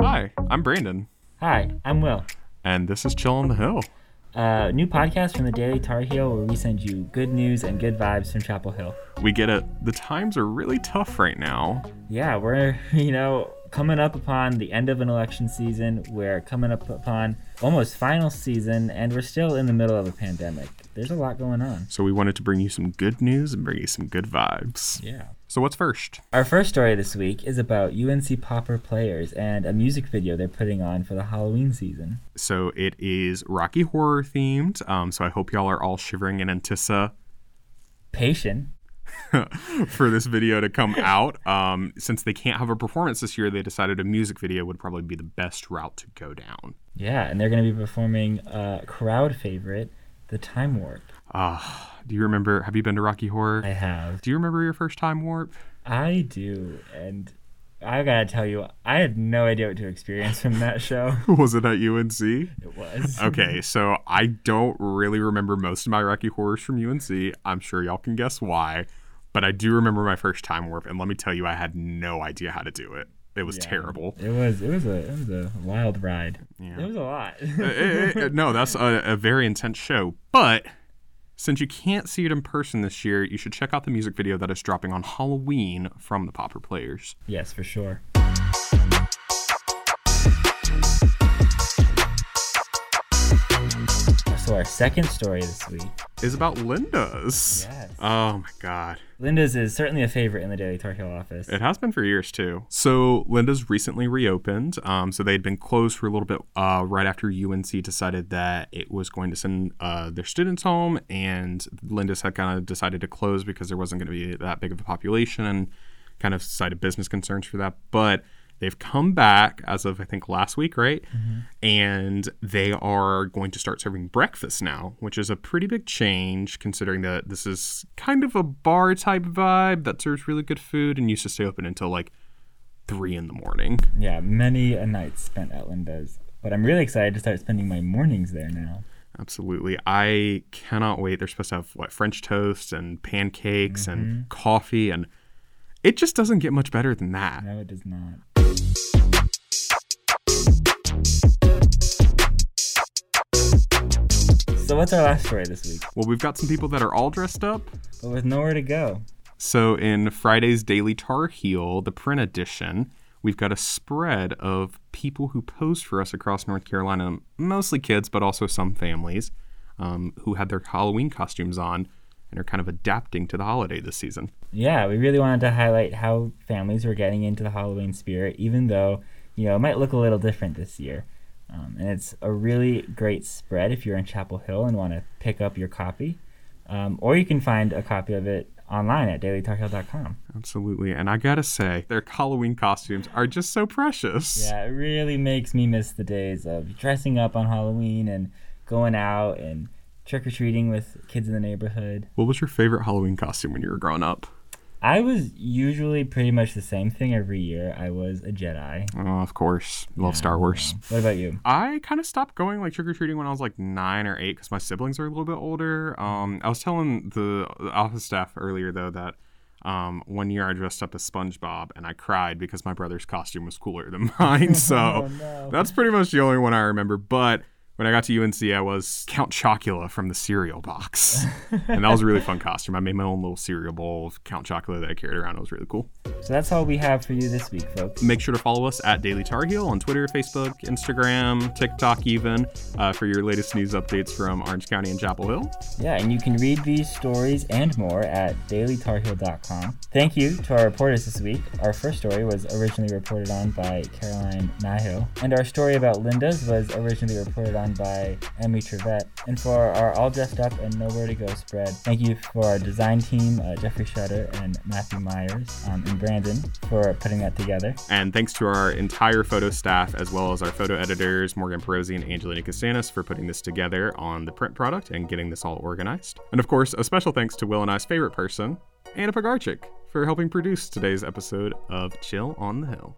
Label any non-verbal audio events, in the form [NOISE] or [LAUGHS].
Hi, I'm Brandon, Hi, I'm Will. and this is Chill on the Hill. A new podcast from the Daily Tar Heel where we send you good news and good vibes from Chapel Hill. We get it. The times are really tough right now. Yeah, we're, [LAUGHS] you know, coming up upon the end of an election season. We're coming up upon almost final season, and we're still in the middle of a pandemic. There's a lot going on. So we wanted to bring you some good news and bring you some good vibes. Yeah. So what's first? Our first story this week is about UNC Pauper players and a music video they're putting on for the Halloween season. So it is Rocky Horror themed. Um, so I hope y'all are all shivering in antissa Patient. [LAUGHS] for this video to come out. Um, since they can't have a performance this year, they decided a music video would probably be the best route to go down. Yeah, and they're going to be performing a crowd favorite, The Time Warp. Ah, do you remember? Have you been to Rocky Horror? I have. do you remember your first time warp? I do, and I gotta tell you, I had no idea what to experience from that show. [LAUGHS] Was it at UNC? It was [LAUGHS] Okay, so I don't really remember most of my Rocky Horrors from UNC. I'm sure y'all can guess why, but I do remember my first time warp, and let me tell you, I had no idea how to do it. It was Yeah. terrible. It was. It was a. It was a wild ride. Yeah. It was a lot. Uh, uh, uh, no, that's a, a very intense show. But since you can't see it in person this year, you should check out the music video that is dropping on Halloween from the Pauper Players. yes, for sure. So our second story this week, Is about Linda's. Yes. Oh my god. Linda's is certainly a favorite in the Daily Tar Heel office. It has been for years too. So Linda's recently reopened. Um, so they'd been closed for a little bit uh, right after UNC decided that it was going to send uh, their students home, and Linda's had kind of decided to close because there wasn't going to be that big of a population, and kind of cited business concerns for that. But they've come back as of I think last week, right? Mm-hmm. And they are going to start serving breakfast now, which is a pretty big change considering that this is kind of a bar type vibe that serves really good food and used to stay open until like three in the morning. Yeah, many a night spent at Linda's. But I'm really excited to start spending my mornings there now. Absolutely. I cannot wait. They're supposed to have what French toast and pancakes and mm-hmm. coffee and it just doesn't get much better than that. No, it does not. So what's our last story this week? Well, we've got some people that are all dressed up. But with nowhere to go. So in Friday's Daily Tar Heel, the print edition, we've got a spread of people who posed for us across North Carolina, mostly kids, but also some families, um, who had their Halloween costumes on and are kind of adapting to the holiday this season. Yeah, we really wanted to highlight how families were getting into the Halloween spirit, even though, you know, it might look a little different this year. Um, and it's a really great spread if you're in Chapel Hill and want to pick up your copy. Um, or you can find a copy of it online at dailytarheel.com. Absolutely. And I gotta say, their Halloween costumes are just so precious. Yeah, it really makes me miss the days of dressing up on Halloween and going out and trick or treating with kids in the neighborhood. What was your favorite Halloween costume when you were growing up? I was usually pretty much the same thing every year. I was a Jedi. Oh, of course. Love Star Wars. What about you? I kind of stopped going like trick or treating when I was like nine or eight because my siblings are a little bit older. Um, I was telling the, the office staff earlier though that um, one year I dressed up as SpongeBob and I cried because my brother's costume was cooler than [LAUGHS] mine. [LAUGHS] So Oh, no. that's pretty much the only one I remember. But when I got to UNC, I was Count Chocula from the cereal box, and that was a really fun costume. I made my own little cereal bowl of Count Chocula that I carried around. It was really cool. So that's all we have for you this week, folks. Make sure to follow us at Daily Tar Heel on Twitter, Facebook, Instagram, TikTok, even uh, for your latest news updates from Orange County and Chapel Hill. Yeah, and you can read these stories and more at dailytarheel.com. Thank you to our reporters this week. Our first story was originally reported on by Caroline Nahill, and our story about Linda's was originally reported on by Emmy Trevette. And for our All Dressed Up and Nowhere to Go spread, thank you for our design team, uh, Jeffrey Shutter and Matthew Myers, um, and Brandon for putting that together. And thanks to our entire photo staff, as well as our photo editors, Morgan Perosi and Angelina Castanis, for putting this together on the print product and getting this all organized. And of course, a special thanks to Will and I's favorite person, Anna Pagarchik, for helping produce today's episode of Chill on the Hill.